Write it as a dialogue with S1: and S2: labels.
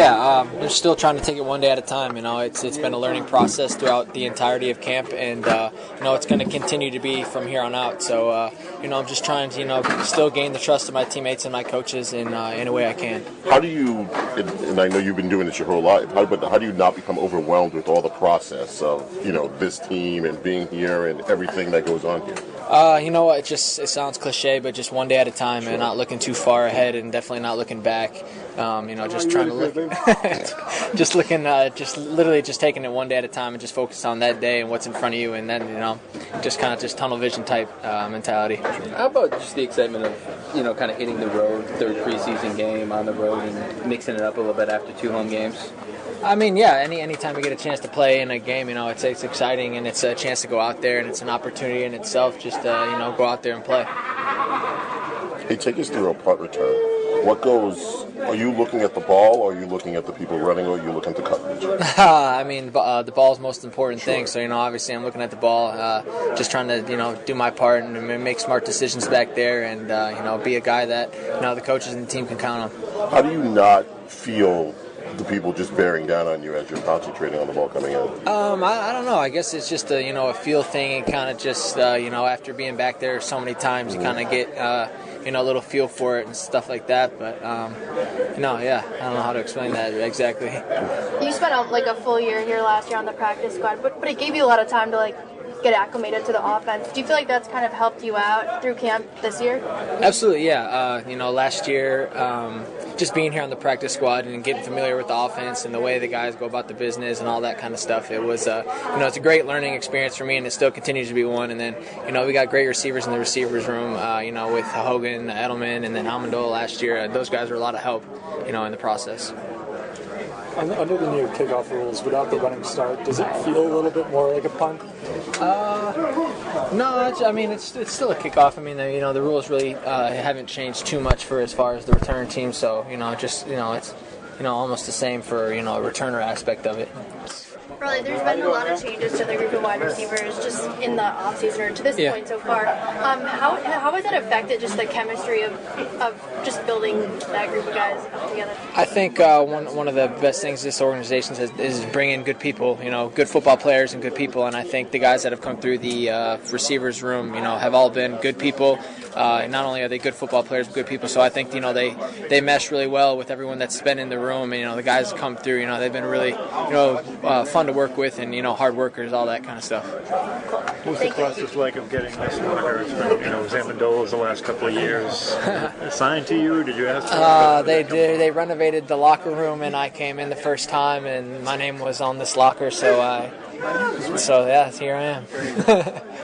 S1: yeah, um, we're still trying to take it one day at a time. You know, it's it's been a learning process throughout the entirety of camp, and uh, you know it's going to continue to be from here on out. So uh, you know, I'm just trying to you know still gain the trust of my teammates and my coaches in uh, in a way I can.
S2: How do you, and I know you've been doing this your whole life, but how do you not become overwhelmed with all the process of you know this team and being here and everything that goes on here?
S1: Uh, you know what? It just it sounds cliche, but just one day at a time, and not looking too far ahead, and definitely not looking back. Um, you know, just trying to look, just looking, uh, just literally just taking it one day at a time, and just focus on that day and what's in front of you, and then you know, just kind of just tunnel vision type uh, mentality.
S3: How about just the excitement of, you know, kind of hitting the road, third preseason game on the road and mixing it up a little bit after two home games?
S1: I mean, yeah. Any anytime we get a chance to play in a game, you know, it's it's exciting and it's a chance to go out there and it's an opportunity in itself just to you know go out there and play.
S2: Hey, take us through a punt return. What goes? Are you looking at the ball, or are you looking at the people running, or are you looking at the coverage?
S1: I mean, uh, the ball is most important thing. So you know, obviously, I'm looking at the ball, uh, just trying to you know do my part and make smart decisions back there, and uh, you know be a guy that you know the coaches and the team can count on.
S2: How do you not feel the people just bearing down on you as you're concentrating on the ball coming in?
S1: Um, I, I don't know. I guess it's just a you know a feel thing, and kind of just uh, you know after being back there so many times, you kind of get uh, you know a little feel for it and stuff like that. But um, no, yeah, I don't know how to explain that exactly.
S4: You spent a, like a full year here last year on the practice squad, but but it gave you a lot of time to like get acclimated to the offense. Do you feel like that's kind of helped you out through camp this year?
S1: Absolutely, yeah. Uh, you know, last year, um, just being here on the practice squad and getting familiar with the offense and the way the guys go about the business and all that kind of stuff, it was, uh, you know, it's a great learning experience for me, and it still continues to be one. And then, you know, we got great receivers in the receivers room, uh, you know, with Hogan, Edelman, and then Amendola last year. Uh, those guys were a lot of help, you know, in the process.
S5: Under the new kickoff rules, without the running start, does it feel a little bit more like a punt?
S1: Uh, no, I mean it's it's still a kickoff. I mean, you know, the rules really uh, haven't changed too much for as far as the return team. So you know, just you know, it's you know almost the same for you know a returner aspect of it.
S4: Really, there's been a lot of changes to the group of wide receivers just in the offseason or to this
S1: Yeah.
S4: point so far. Um, how, how has that affected just the chemistry of, of just building that group of guys up together?
S1: I think uh, one one of the best things this organization has is bringing good people. You know, good football players and good people. And I think the guys that have come through the uh, receivers room, you know, have all been good people. Uh, not only are they good football players, but good people. So I think you know they they mesh really well with everyone that's been in the room. And you know, the guys come through. You know, they've been really you know uh, fun to work with, and you know, hard workers, all that kind of stuff.
S6: What's the process like of getting this locker? It's been, you know, it the last couple of years. Assigned to you? Did you ask for
S1: Uh,
S6: it?
S1: they did. They renovated the locker room, and I came in the first time, and my name was on this locker. So I, so yeah, here I am.